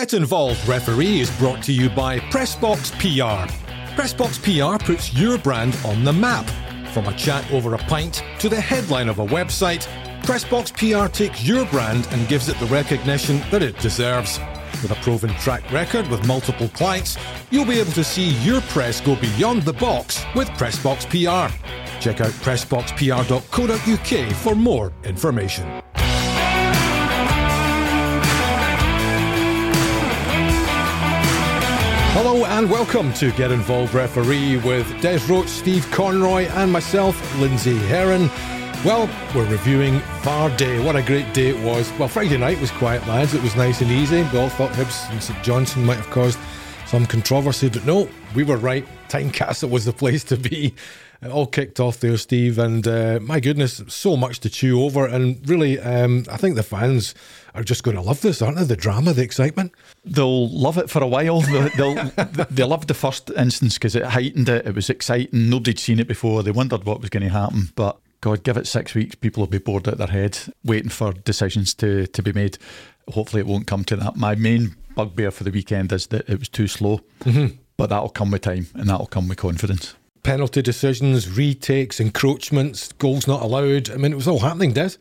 Get Involved Referee is brought to you by Pressbox PR. Pressbox PR puts your brand on the map. From a chat over a pint to the headline of a website, Pressbox PR takes your brand and gives it the recognition that it deserves. With a proven track record with multiple clients, you'll be able to see your press go beyond the box with Pressbox PR. Check out pressboxpr.co.uk for more information. Hello and welcome to Get Involved Referee with Des Roach, Steve Conroy, and myself, Lindsay Heron. Well, we're reviewing VAR Day. What a great day it was. Well, Friday night was quiet, lads. It was nice and easy. We all thought Hibs and St Johnstone might have caused some controversy, but no, we were right. Tynecastle was the place to be. It all kicked off there, Steve, and uh, my goodness, so much to chew over. And really, um, I think the fans are just going to love this, aren't they? The drama, the excitement. They'll love it for a while. They'll, they loved the first instance because it heightened it. It was exciting. Nobody'd seen it before. They wondered what was going to happen. But God, give it six weeks, people will be bored out their head, waiting for decisions to, to be made. Hopefully, it won't come to that. My main bugbear for the weekend is that it was too slow. Mm-hmm. But that'll come with time and that'll come with confidence penalty decisions, retakes, encroachments, goals not allowed. I mean, it was all happening, Des.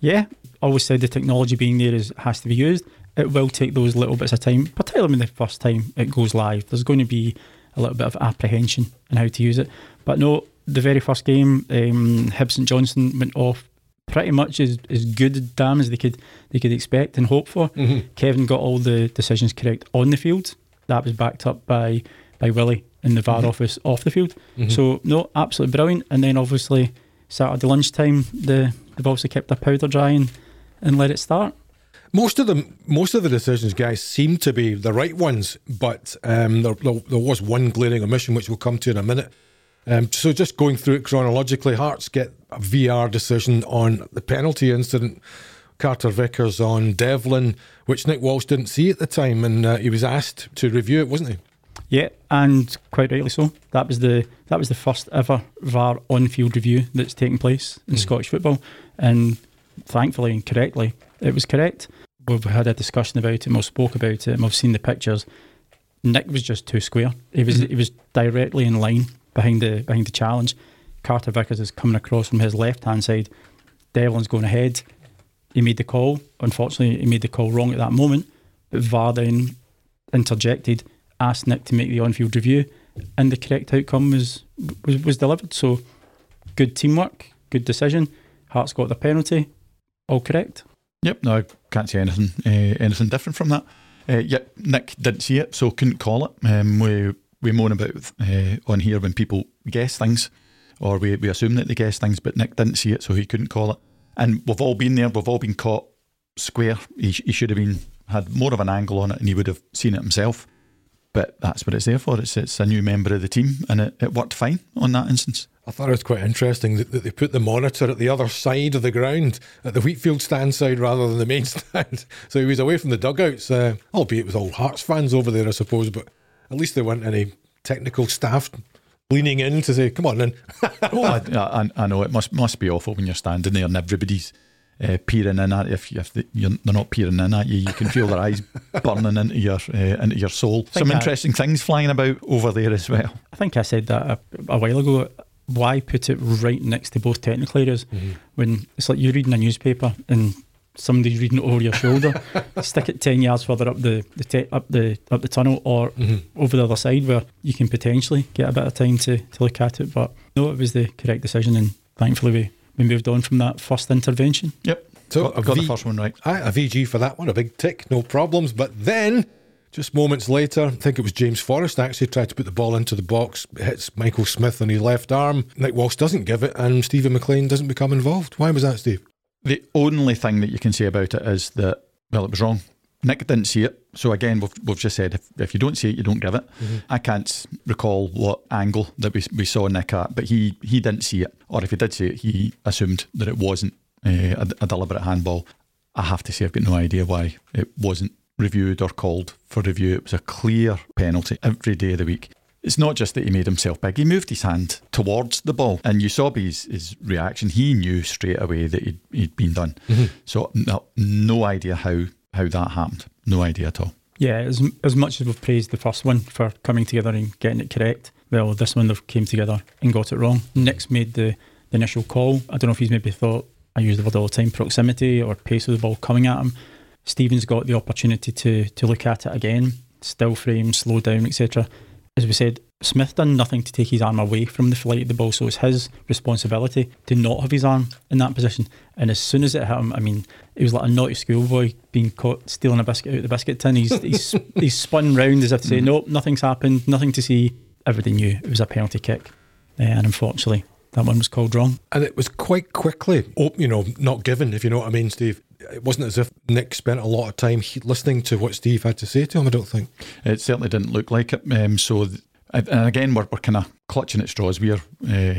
Yeah, always said the technology being there is has to be used. It will take those little bits of time, particularly when the first time it goes live. There's going to be a little bit of apprehension in how to use it. But no, the very first game, um, Hibs St Johnstone went off pretty much as, as good a damn as they could they could expect and hope for. Mm-hmm. Kevin got all the decisions correct on the field. That was backed up by by Willie in the VAR mm-hmm. office off the field. Mm-hmm. So no, absolutely brilliant. And then obviously Saturday lunchtime, the they've obviously kept their powder dry and, and let it start. Most of them, most of the decisions, guys, seem to be the right ones, but um, there, there, there, was one glaring omission, which we'll come to in a minute. Um, so just going through it chronologically, Hearts get a VR decision on the penalty incident. Carter Vickers on Devlin, which Nick Walsh didn't see at the time, and uh, he was asked to review it, wasn't he? Yeah, and quite rightly so. That was the that was the first ever VAR on-field review that's taken place in mm. Scottish football, and thankfully and correctly, it was correct. We've had a discussion about it, and we've spoke about it, and we've seen the pictures. Nick was just too square. He was mm. he was directly in line behind the behind the challenge. Carter Vickers is coming across from his left hand side. Devlin's going ahead. He made the call. Unfortunately, he made the call wrong at that moment. But VAR then interjected asked Nick to make the on-field review, and the correct outcome was was, was delivered. So, good teamwork, good decision. Hearts got the penalty, all correct. Yep, no, I can't see anything uh, anything different from that. Uh, yep, Nick didn't see it, so couldn't call it. Um, we we moan about uh, on here when people guess things, or we, we assume that they guess things, but Nick didn't see it, so he couldn't call it. And we've all been there. We've all been caught square. He, he should have been had more of an angle on it, and he would have seen it himself. But that's what it's there for. It's, it's a new member of the team, and it, it worked fine on that instance. I thought it was quite interesting that, that, they put the monitor at the other side of the ground, at the Wheatfield stand side rather than the main stand. So he was away from the dugouts, uh, albeit with all Hearts fans over there, I suppose, but at least there weren't any technical staff leaning in to say, come on in. oh, I, I, I, know, it must must be awful when you're standing there and everybody's uh, peering in at you. If, if the, they're not peering in at you, you can feel their eyes burning into your uh, into your soul. Some interesting things flying about over there as well. I think I said that a, a while ago. Why put it right next to both technical areas mm-hmm. when it's like you're reading a newspaper and somebody's reading it over your shoulder? Stick it ten yards further up the, the te- up the up the tunnel or mm-hmm. over the other side where you can potentially get a bit of time to, to look at it. But no, it was the correct decision, and thankfully we we moved on from that first intervention. Yep. So got, got v- the first one right. a VG for that one, a big tick, no problems. But then, just moments later, I think it was James Forrest actually tried to put the ball into the box, hits Michael Smith on his left arm. Nick Walsh doesn't give it, and Steven McLean doesn't become involved. Why was that, Steve? The only thing that you can say about it is that, well, it was wrong. Nick didn't see it. So again, we've, we've just said if, if you don't see it, you don't give it. Mm-hmm. I can't recall what angle that we, we saw Nick at, but he, he didn't see it. Or if he did see it, he assumed that it wasn't uh, a, a deliberate handball. I have to say, I've got no idea why it wasn't reviewed or called for review. It was a clear penalty every day of the week. It's not just that he made himself big, he moved his hand towards the ball. And you saw his, his reaction. He knew straight away that he'd, he'd been done. Mm-hmm. So, no, no idea how how that happened. No idea at all. Yeah, as, as much as we've praised the first one for coming together and getting it correct, well, this one they've came together and got it wrong. Nick's made the, the initial call. I don't know if he's maybe thought, I use the word all the time, proximity or pace of the ball coming at him. Steven's got the opportunity to to look at it again, still frame, slow down, etc. As we said, Smith done nothing to take his arm away from the flight of the ball, so it's his responsibility to not have his arm in that position. And as soon as it hit him, I mean, it was like a naughty schoolboy being caught stealing a biscuit out of the biscuit tin. He's he's, he's spun round as if to say, Mm. nope, nothing's happened, nothing to see. Everybody knew it was a penalty kick, Uh, and unfortunately, that one was called wrong. And it was quite quickly, you know, not given, if you know what I mean, Steve. It wasn't as if Nick spent a lot of time listening to what Steve had to say to him, I don't think. It certainly didn't look like it. Um, so, th- and again, we're, we're kind of clutching at straws. We're uh,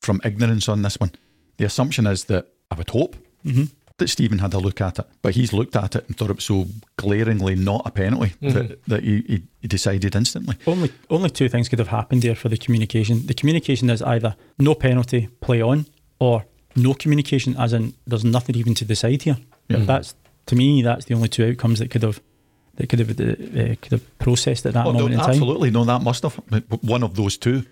from ignorance on this one. The assumption is that I would hope Mm-hmm. that Steven had a look at it, but he's looked at it and thought it was so glaringly not a penalty that, that he, he, he decided instantly. Only only two things could have happened there for the communication. The communication is either no penalty, play on, or no communication, as in there's nothing even to decide here. Yeah. That's to me, that's the only two outcomes that could have that could have uh, could have processed at that Oh, no, moment in time. absolutely, no, that must have but one of those two,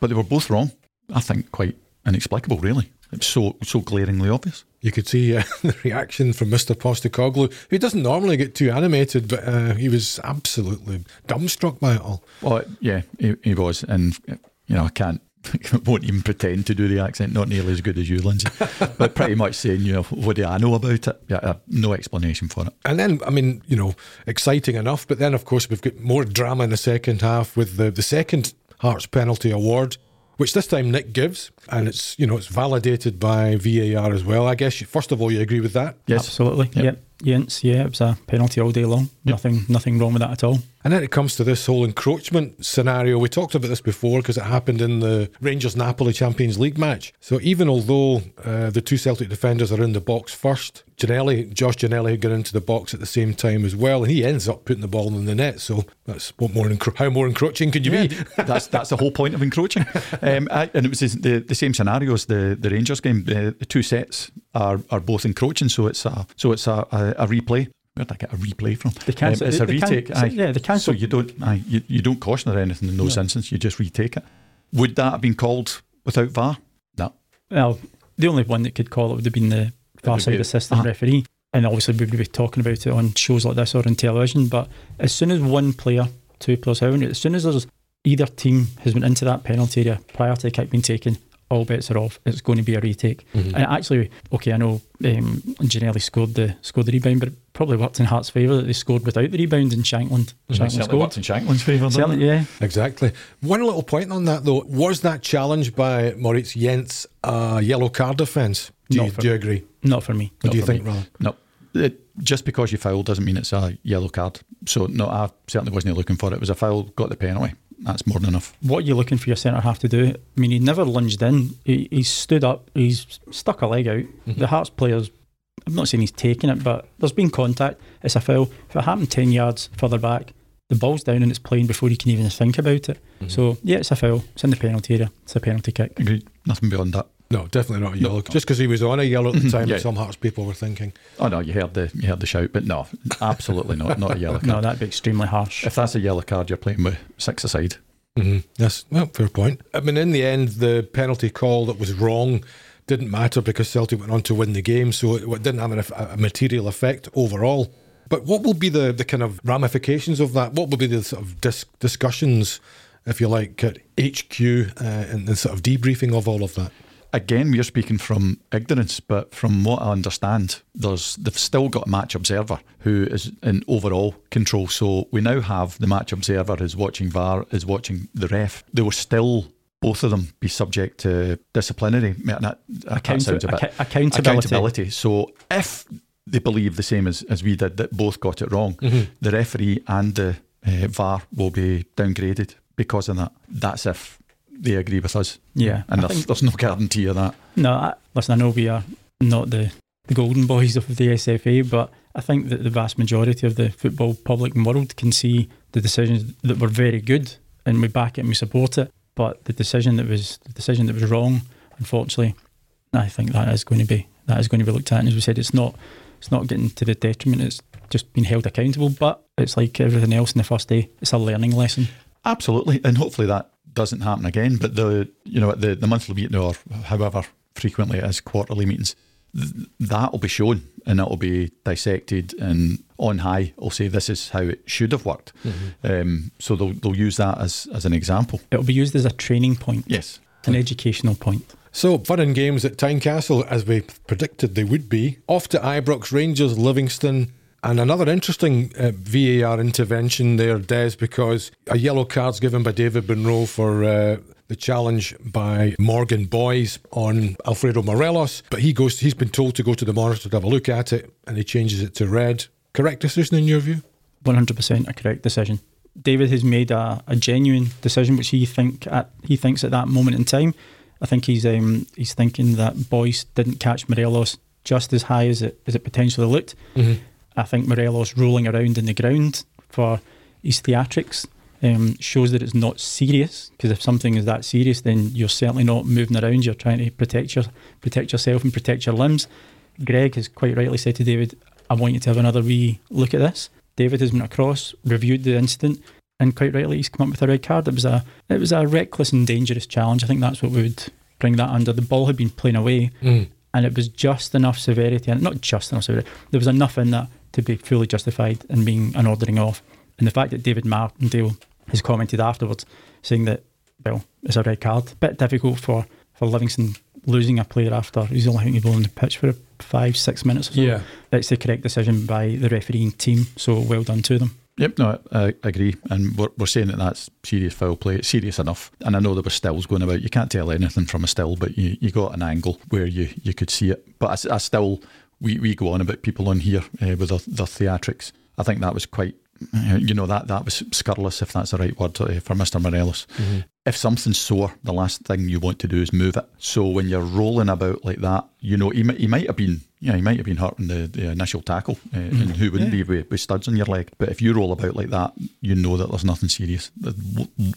but they were both wrong. I think quite inexplicable, really. It's so so glaringly obvious. You could see uh, the reaction from Mr. Postecoglou, who doesn't normally get too animated, but uh, he was absolutely dumbstruck by it all. Well, yeah, he, he was, and you know, I can't, won't even pretend to do the accent. Not nearly as good as you, Lindsay, but pretty much saying, you know, what do I know about it? Yeah, uh, no explanation for it. And then, I mean, you know, exciting enough. But then, of course, we've got more drama in the second half with the, the second Hearts penalty award, which this time Nick gives. And it's, you know, it's validated by VAR as well. I guess, you, first of all, you agree with that. Yes, Absolutely. Yep. Yep. Yents, yeah, it was a penalty all day long. Nothing nothing wrong with that at all. And then it comes to this whole encroachment scenario. We talked about this before because it happened in the Rangers Napoli Champions League match. So even although uh, the two Celtic defenders are in the box first, Ginnelly, Josh Ginnelly had got into the box at the same time as well, and he ends up putting the ball in the net. So that's what more encro- how more encroaching could you be? that's that's the whole point of encroaching. Um, I, and it was the, the same scenario as the, the Rangers game. The, the two sets are, are both encroaching, so it's a so it's a, a, a replay. Where did I get a replay from? They cancel- Um, it's a they can- retake. yeah, they cancel- So you don't aye, you, you don't caution or anything in those instances. You just retake it. Would that have been called without VAR? No. Well, the only one that could call it would have been the far would side assistant uh-huh. referee. And obviously, we would be talking about it on shows like this or on television. But as soon as one player, two players, however, as soon as there's either team has been into that penalty area prior to the kick being taken, all bets are off. It's going to be a retake. And actually, okay, I know um, Ginnelly scored the scored the rebound, but it probably worked in Hearts' favour that they scored without the rebound in Shankland. Shankland Certainly scored. worked in Shankland's favour. Certainly, it? yeah. Exactly. One little point on that though was that challenge by Moritz Jenz a yellow card offence? Do, you, do you agree? Not for me. What do you think. Ron? No. It, just because you foul doesn't mean it's a yellow card. So no, I certainly wasn't looking for it. It was a foul, got the penalty. That's more than enough. what are you looking for your centre half to do? I mean, he never lunged in. He, he's stood up. He's stuck a leg out. Mm-hmm. The Hearts players. I'm not saying he's taking it, but there's been contact. It's a foul. If it happened ten yards further back, the ball's down and it's playing before you can even think about it. Mm-hmm. So yeah, it's a foul. It's in the penalty area. It's a penalty kick. Agreed. Nothing beyond that. No, definitely not a yellow. Just because he was on a yellow at the time, Yeah. some Hearts people were thinking. Oh no, you heard the you heard the shout, but no, absolutely not. Not a yellow card. No, that'd be extremely harsh. If that's a yellow card, you're playing with six aside. Mm-hmm. Yes, well, fair point. I mean, in the end, the penalty call that was wrong didn't matter because Celtic went on to win the game, so it, it didn't have an, a material effect overall. But what will be the, the kind of ramifications of that? What will be the sort of dis- discussions, if you like, at HQ uh, and the sort of debriefing of all of that? Again, we're speaking from ignorance, but from what I understand, there's they've still got a match observer who is in overall control. So we now have the match observer is watching VAR, is watching the ref. They will still both of them be subject to disciplinary. I that, that Account- sounds a bit acca- accountability. accountability. So if they believe the same as, as we did that both got it wrong, the referee and the uh, VAR will be downgraded because of that. That's if they agree with us. Yeah, And there's, think- there's no guarantee of that. No, I, listen, I know we are not the, the golden boys of the SFA, but I think that the vast majority of the football public and world can see the decisions that were very good and we back it and we support it. But the decision that was the decision that was wrong, unfortunately, I think that is going to be that is going to be looked at. And as we said, it's not it's not getting to the detriment, it's just being held accountable. But it's like everything else in the first day, it's a learning lesson. Absolutely, and hopefully that doesn't happen again. But the you know the the monthly meeting or however frequently it is quarterly meetings, th- that will be shown and it will be dissected and on high. I'll say this is how it should have worked. Um, so they'll they'll use that as as an example. It'll be used as a training point, Yes. an educational point. So, fun and games at Tynecastle, as we predicted they would be. Off to Ibrox, Rangers, Livingston, and another interesting uh, VAR intervention there, Des, because a yellow card's given by David Munro for uh, the challenge by Morgan Boyes on Alfredo Morelos, but he goes. He's been told to go to the monitor to have a look at it, and he changes it to red. Correct decision in your view? 100% a correct decision. David has made a, a genuine decision, which he think at, he thinks at that moment in time. I think he's um, he's thinking that Boyes didn't catch Morelos just as high as it as it potentially looked. I think Morelos rolling around in the ground for his theatrics um, shows that it's not serious. Because if something is that serious, then you're certainly not moving around. You're trying to protect your protect yourself and protect your limbs. Greg has quite rightly said to David, "I want you to have another wee look at this." David has been across, reviewed the incident, and quite rightly, he's come up with a red card. It was a it was a reckless and dangerous challenge. I think that's what would bring that under. The ball had been playing away, and it was just enough severity, and not just enough severity. There was enough in that to be fully justified in being an ordering off. And the fact that David Martindale has commented afterwards, saying that well, it's a red card. Bit difficult for for Livingston losing a player after he's only he's on the pitch for five six minutes. Or so. Yeah. That's the correct decision by the refereeing team. So well done to them. Yep, no, I, I agree. And we're, we're saying that that's serious foul play. It's serious enough. And I know there were stills going about. You can't tell anything from a still, but you, you got an angle where you, you could see it. But I, I still, we, we go on about people on here uh, with their, their theatrics. I think that was quite, uh, you know, that, that was scurrilous, if that's the right word, uh, for Mr. Morelos. If something's sore, the last thing you want to do is move it. So when you're rolling about like that, you know, he, he might have been, yeah, he might have been hurt in the, the initial tackle, uh, and who wouldn't be with, with studs on your leg? But if you roll about like that, you know that there's nothing serious. The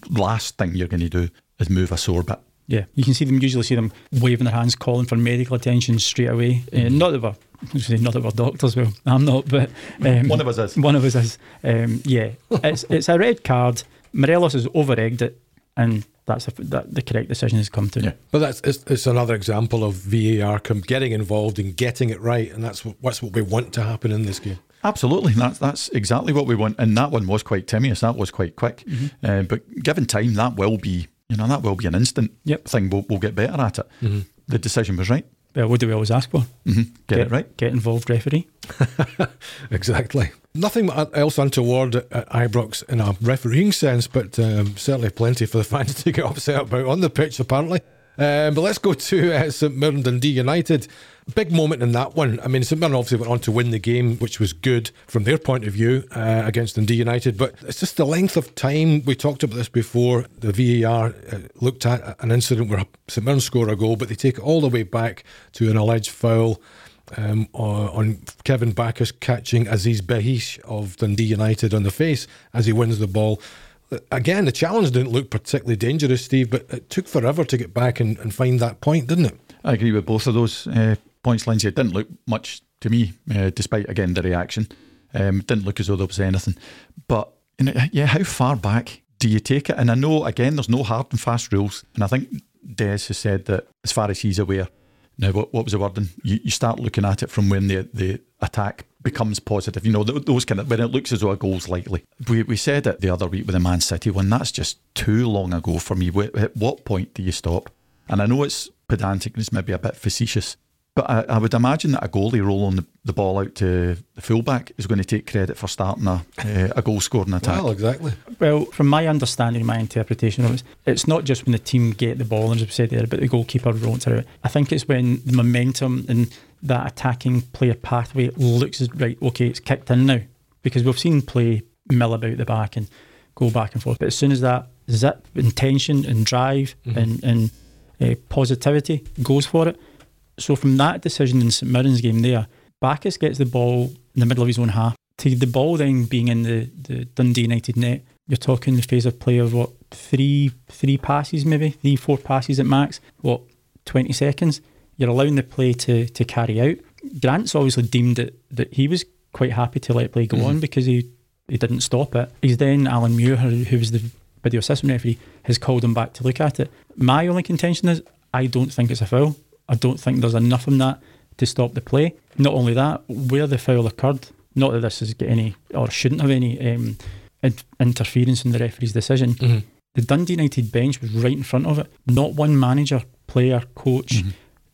last thing you're going to do is move a sore bit. Yeah, you can see them usually see them waving their hands, calling for medical attention straight away. Uh, not that we're, I was gonna say not that we're doctors. Well, I'm not, but um, One of us is. One of us is. Um, yeah, it's it's a red card. Morelos has over egged it, and that's a, that the correct decision has come to. Yeah. But that's it's, it's another example of VAR come getting involved and getting it right, and that's what, that's what we want to happen in this game. Absolutely, that's that's exactly what we want, and that one was quite timious. That was quite quick, uh, but given time, that will be you know that will be an instant Yep. thing. We'll, we'll get better at it. The decision was right. Well, what do we always ask for? hmm Get, it right. Get involved, referee. Exactly. Nothing else untoward at, at Ibrox in a refereeing sense, but um, certainly plenty for the fans to get upset about on the pitch, apparently. Um, but let's go to uh, St Mirren Dundee United. Big moment in that one. I mean, St Mirren obviously went on to win the game, which was good from their point of view uh, against Dundee United. But it's just the length of time. We talked about this before. The VAR uh, looked at an incident where St Mirren score a goal, but they take it all the way back to an alleged foul um, on Kevin Baccus catching Aziz Behich of Dundee United on the face as he wins the ball. Again, the challenge didn't look particularly dangerous, Steve, but it took forever to get back and, and find that point, didn't it? I agree with both of those uh, points, Lindsay. It didn't look much to me, uh, despite again the reaction. Um, it didn't look as though there was anything. But yeah, how far back do you take it? And I know again, there's no hard and fast rules, and I think Des has said that as far as he's aware. Now, what, what was the wording? You, you start looking at it from when the the attack becomes positive. You know, those kind of when it looks as though a goal's likely. We we said it the other week with the Man City one. That's just too long ago for me. At what point do you stop? And I know it's pedantic and it's maybe a bit facetious, but I, I would imagine that a goalie rolling the, the ball out to the fullback is going to take credit for starting a, uh, a goal scoring attack. Well, exactly. Well, from my understanding, my interpretation of it, it's not just when the team get the ball, as we said there, but the goalkeeper rolling through it. I think it's when the momentum and that attacking player pathway looks right. Okay, it's kicked in now because we've seen play mill about the back and go back and forth. But as soon as that zip, intention, and drive and and uh, positivity goes for it. So from that decision in St Mirren's game there, Baccus gets the ball in the middle of his own half. To the ball then being in the, the Dundee United net, you're talking the phase of play of what three three passes maybe three four passes at max. What twenty seconds? You're allowing the play to to carry out. Grant's obviously deemed it that he was quite happy to let play go Mhm. on because he, he didn't stop it. He's then Alan Muir, who who was the video assistant referee, has called him back to look at it. My only contention is I don't think it's a foul. I don't think there's enough in that to stop the play. Not only that, where the foul occurred, not that this has got any or shouldn't have any um, in- interference in the referee's decision. Mhm. The Dundee United bench was right in front of it. Not one manager, player, coach Mhm.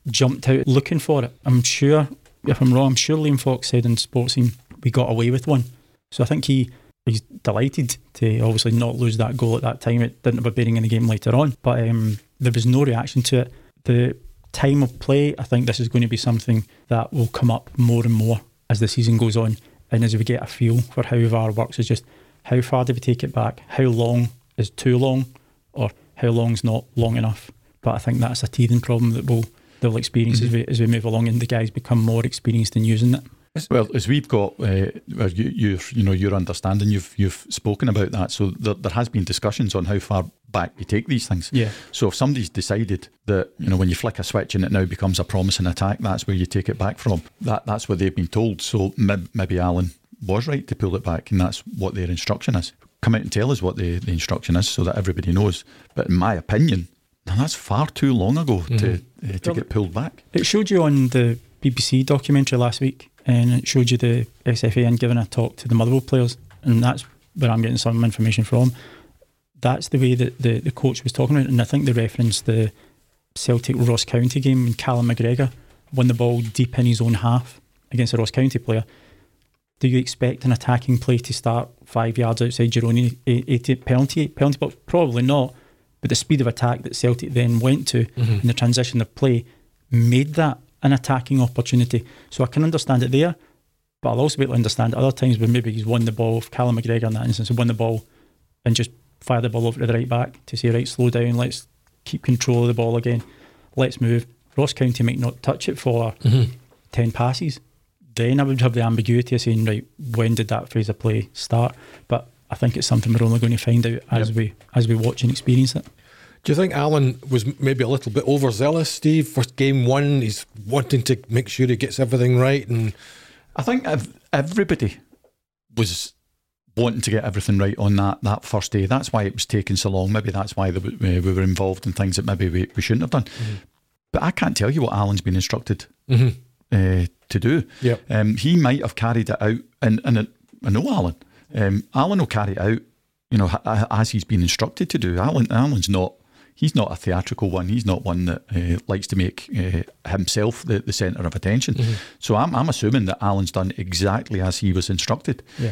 jumped out looking for it. I'm sure, if I'm wrong, I'm sure Liam Fox said in Sportscene we got away with one. So I think he he's delighted to obviously not lose that goal at that time. It didn't have a bearing in the game later on, but um, there was no reaction to it. The time of play, I think this is going to be something that will come up more and more as the season goes on, and as we get a feel for how VAR works. Is just how far do we take it back? How long is too long, or how long's not long enough? But I think that's a teething problem that we'll they'll experience as mm-hmm. we as we move along, and the guys become more experienced in using it. Well, as we've got, uh, you, you, you know, your understanding, you've you've spoken about that. So there, there has been discussions on how far back you take these things. Yeah, So if somebody's decided that you know when you flick a switch and it now becomes a promising attack, that's where you take it back from. That that's what they've been told. So may- maybe Alan was right to pull it back, and that's what their instruction is. Come out and tell us what the, the instruction is, so that everybody knows. But in my opinion, now that's far too long ago to uh, to Well, get pulled back. it showed you on the BBC documentary last week, and it showed you the SFA and giving a talk to the Motherwell players, and that's where I'm getting some information from. That's the way that the, the coach was talking about, it, and I think they referenced the Celtic Ross County game when Callum McGregor won the ball deep in his own half against a Ross County player. Do you expect an attacking play to start five yards outside your own e- 80 penalty penalty box? Probably not. But the speed of attack that Celtic then went to Mhm. and the transition of play made that an attacking opportunity. So I can understand it there, but I'll also be able to understand other times where maybe he's won the ball, if Callum McGregor in that instance, won the ball and just fired the ball over to the right back to say, right, slow down, let's keep control of the ball again, let's move. Ross County might not touch it for Mhm. 10 passes. Then I would have the ambiguity of saying, right, when did that phase of play start? But I think it's something we're only going to find out as Yep. we as we watch and experience it. Do you think Alan was maybe a little bit overzealous, Steve, for game one? He's wanting to make sure he gets everything right, and I think ev- everybody was wanting to get everything right on that, that first day. That's why it was taking so long. Maybe that's why the, we we were involved in things that maybe we, we shouldn't have done. But I can't tell you what Alan's been instructed Mhm. uh, to do. Yep. Um, he might have carried it out, and, and it, I know Alan. Um, Alan will carry it out, you know, ha- as he's been instructed to do. Alan, Alan's not. He's not a theatrical one. He's not one that uh, likes to make uh, himself the, the centre of attention. So I'm, I'm assuming that Alan's done exactly as he was instructed. Yeah.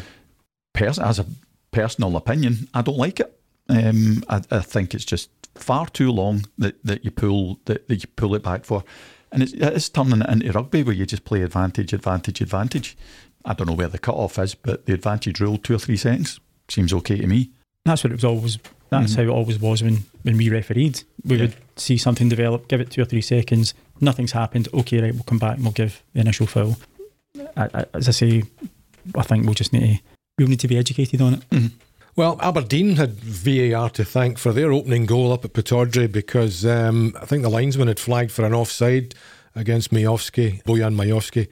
Pers- as a personal opinion, I don't like it. Um, I, I think it's just far too long that, that you pull that, that you pull it back for, and it's, it's turning it into rugby where you just play advantage, advantage, advantage. I don't know where the cut off is, but the advantage rule two or three seconds seems okay to me. That's what it was always. That's Mhm. how it always was when when we refereed. We Yeah. would see something develop, give it two or three seconds, nothing's happened. Okay, right, we'll come back and we'll give the initial foul. I, I, as I say, I think we'll just need to we'll need to be educated on it. Well, Aberdeen had VAR to thank for their opening goal up at Pittodrie because um, I think the linesman had flagged for an offside against Miovski, Bojan Miovski,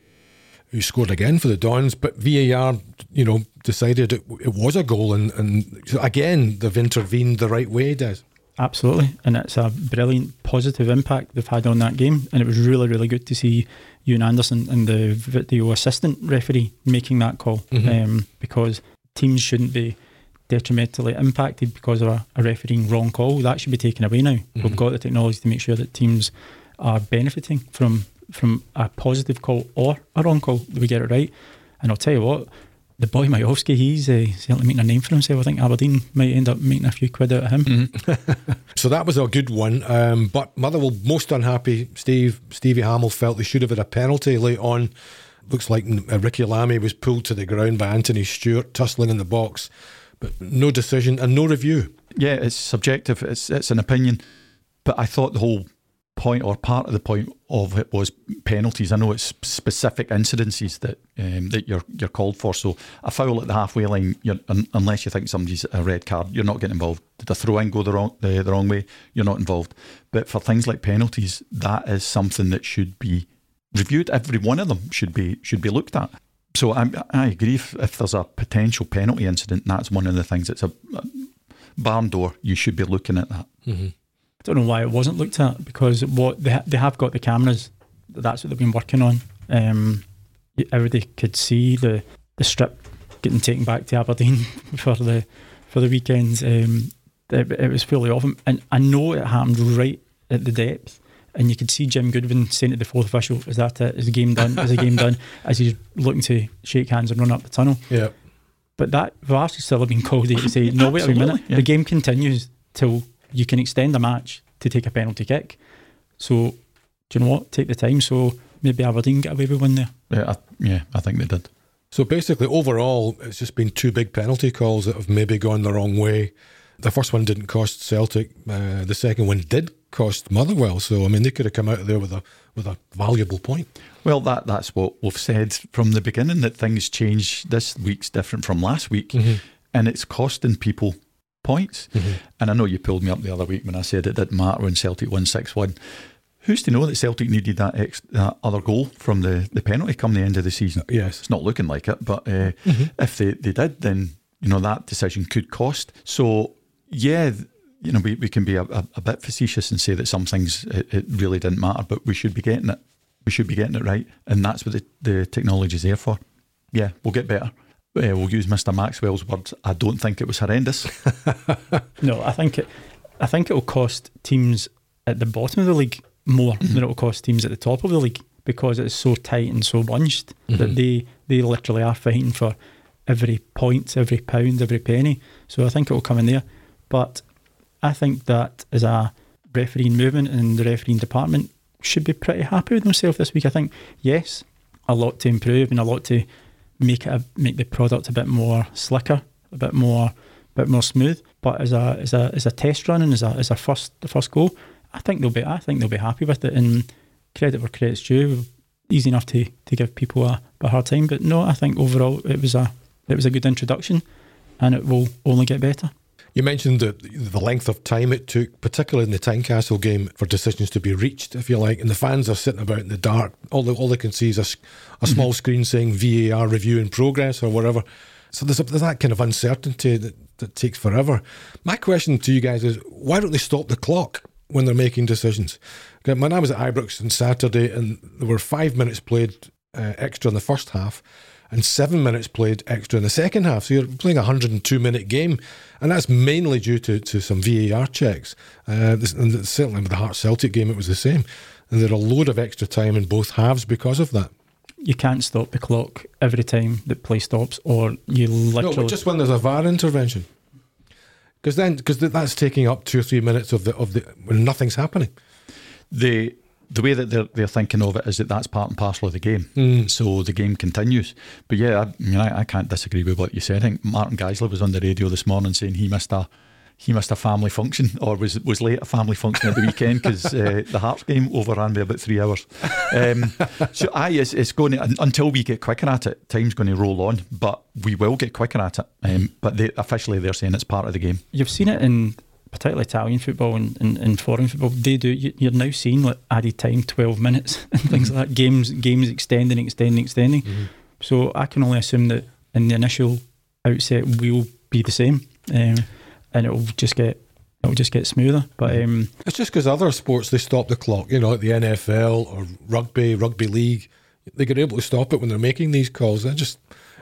who scored again for the Dons. But VAR, you know, decided it, it was a goal, and, and again they've intervened the right way. Des. Absolutely, and it's a brilliant positive impact they've had on that game. And it was really, really good to see Ewan Anderson and the video assistant referee making that call Mhm. um, because teams shouldn't be detrimentally impacted because of a, a refereeing wrong call. That should be taken away now. Mhm. We've got the technology to make sure that teams are benefiting from from a positive call or a wrong call. that We get it right, and I'll tell you what. The boy Miovski, he's uh, certainly making a name for himself. I think Aberdeen might end up making a few quid out of him. So that was a good one. Um, but Motherwell most unhappy. Steve Stevie Hammell felt they should have had a penalty late on. Looks like uh, Ricki Lamie was pulled to the ground by Anthony Stewart, tussling in the box, but no decision and no review. Yeah, it's subjective. It's it's an opinion, but I thought the whole point or part of the point of it was penalties. I know it's specific incidences that um, that you're you're called for. So a foul at the halfway line, un, unless you think somebody's a red card, you're not getting involved. Did a throw in go the wrong the, the wrong way? You're not involved. But for things like penalties, that is something that should be reviewed. Every one of them should be should be looked at. So I, I agree. If, if there's a potential penalty incident, that's one of the things. It's a, a barn door. You should be looking at that. I don't know why it wasn't looked at because what they ha- they have got the cameras. That's what they've been working on. Um, everybody could see the the strip getting taken back to Aberdeen for the for the weekends. Um, it, it was fully off him, and I know it happened right at the depth. And you could see Jim Goodwin saying to the fourth official, "Is that it? Is the game done? Is the game done?" As he's looking to shake hands and run up the tunnel. Yeah. But that VAR should still have been called in to say, no, wait a minute. yeah. The game continues till you can extend a match to take a penalty kick. So, do you know what? Take the time. So maybe Aberdeen get away with one there. Yeah, I, yeah, I think they did. So basically, overall, it's just been two big penalty calls that have maybe gone the wrong way. The first one didn't cost Celtic. Uh, the second one did cost Motherwell. So I mean, they could have come out of there with a with a valuable point. Well, that that's what we've said from the beginning that things change. This week's different from last week, and it's costing people points. Mm-hmm. And I know you pulled me up the other week when I said it didn't matter when Celtic won six one. Who's to know that Celtic needed that, ex- that other goal from the, the penalty come the end of the season? Uh, yes. It's not looking like it, but uh, mm-hmm. if they, they did, then you know that decision could cost. So yeah, you know we, we can be a, a, a bit facetious and say that some things it, it really didn't matter, but we should be getting it. We should be getting it right, and that's what the, the technology is there for. Yeah, we'll get better. Uh, we'll use Mr. Maxwell's words. I don't think it was horrendous. No, I think it. I think it will cost teams at the bottom of the league more than it will cost teams at the top of the league because it's so tight and so bunched that they they literally are fighting for every point, every pound, every penny. So I think it will come in there. But I think that as a refereeing movement and the refereeing department should be pretty happy with themselves this week. I think yes, a lot to improve and a lot to make it a, make the product a bit more slicker, a bit more bit more smooth. But as a as a as a test run and as a as a first the first goal, I think they'll be I think they'll be happy with it. And credit where credit's due. Easy enough to, to give people a, a hard time, but no, I think overall it was a it was a good introduction, and it will only get better. You mentioned the the length of time it took, particularly in the Tynecastle game, for decisions to be reached, if you like, and the fans are sitting about in the dark. All they, all they can see is a small screen saying VAR review in progress or whatever. So there's, a, there's that kind of uncertainty that, that takes forever. My question to you guys is why don't they stop the clock when they're making decisions? When I was at Ibrox on Saturday and there were five minutes played uh, extra in the first half, and seven minutes played extra in the second half. So you're playing a 102 minute game. And that's mainly due to, to some VAR checks. Uh, this, and certainly with the Heart Celtic game, it was the same. And there are a load of extra time in both halves because of that. You can't stop the clock every time the play stops, or you No, literally but just when there's a VAR intervention. Because then, because that's taking up two or three minutes of the of the when nothing's happening. the the way that they're they're thinking of it is that that's part and parcel of the game. So the game continues. But yeah, I, I mean, I, I can't disagree with what you said. I think Martin Geisler was on the radio this morning saying he missed a he missed a family function or was was late at a family function at the weekend because uh, the Hearts game overran by about three hours. Um, so I it's, it's going to, until we get quicker at it. Time's going to roll on, but we will get quicker at it. Um, but they, officially, they're saying it's part of the game. you've seen it in particularly Italian football and, and, and foreign football. They do. you- You're now seeing like added time, twelve minutes and things like that. Games, games extending, extending, extending. So I can only assume that in the initial outset will be the same, um, and it will just get it will just get smoother. But um, It's just because other sports they stop the clock. You know, like the NFL or rugby, rugby league, they get able to stop it when they're making these calls. I just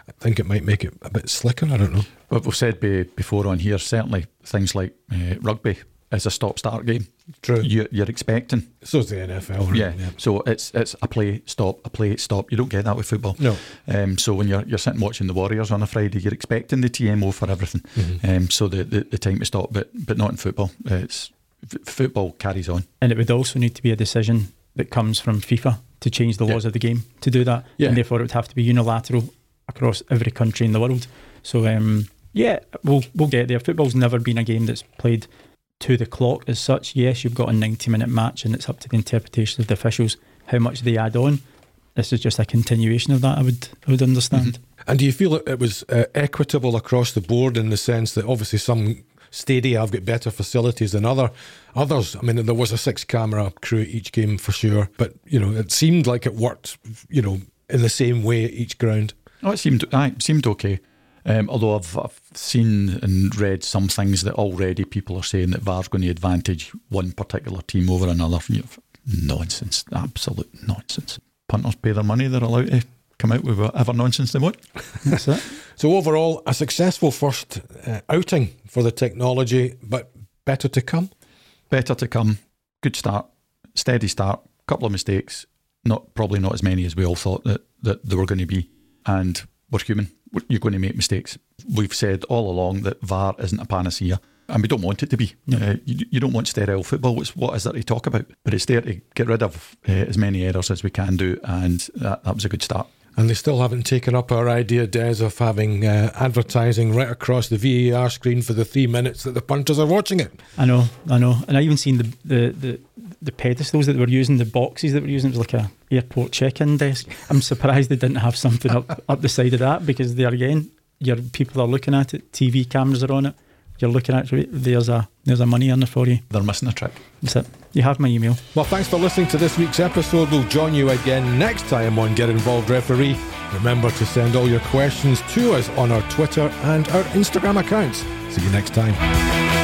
I think it might make it a bit slicker. I don't know. But we've said be, before on here, certainly things like uh, rugby is a stop-start game. True. You, you're expecting, So is the NFL. right? yeah. So it's it's a play stop, a play stop. You don't get that with football. No. Um, so when you're you're sitting watching the Warriors on a Friday, you're expecting the TMO for everything. Um, so the, the the time to stop, but but not in football. It's f- football carries on. and it would also need to be a decision that comes from FIFA to change the Yeah. laws of the game to do that, Yeah. and therefore it would have to be unilateral across every country in the world. So um, yeah, we'll we'll get there. Football's never been a game that's played to the clock as such. Yes, you've got a ninety-minute match, and it's up to the interpretation of the officials how much they add on. This is just a continuation of that. I would I would understand. And do you feel it, it was uh, equitable across the board in the sense that obviously some stadia have got better facilities than other others? I mean, there was a six camera crew at each game for sure, but you know, it seemed like it worked. You know, in the same way at each ground. Oh, it seemed, aye, it seemed okay. Um, although I've, I've seen and read some things that already people are saying that VAR's going to advantage one particular team over another. Nonsense, absolute nonsense. Punters pay their money; they're allowed to come out with whatever nonsense they want. That's it. So overall, a successful first uh, outing for the technology, but better to come. Better to come. Good start, steady start. Couple of mistakes, not probably not as many as we all thought that that there were going to be, and we're human. You're going to make mistakes. We've said all along that VAR isn't a panacea. And we don't want it to be. No. Uh, you, you don't want sterile football. What's, what is there to talk about? But it's there to get rid of uh, as many errors as we can do, and that, that was a good start. And they still haven't taken up our idea, Des, of having uh, advertising right across the VAR screen for the three minutes that the punters are watching it. I know, I know, and I even seen the the the, the pedestals that they were using, the boxes that were using. It was like a airport check-in desk. I'm surprised they didn't have something up up the side of that because there again, your people are looking at it. TV cameras are on it. You're looking at it. There's a there's a money earner for you. They're missing a trick. That's it. You have my email. Well, thanks for listening to this week's episode. We'll join you again next time on Get Involved Referee. Remember to send all your questions to us on our Twitter and our Instagram accounts. See you next time.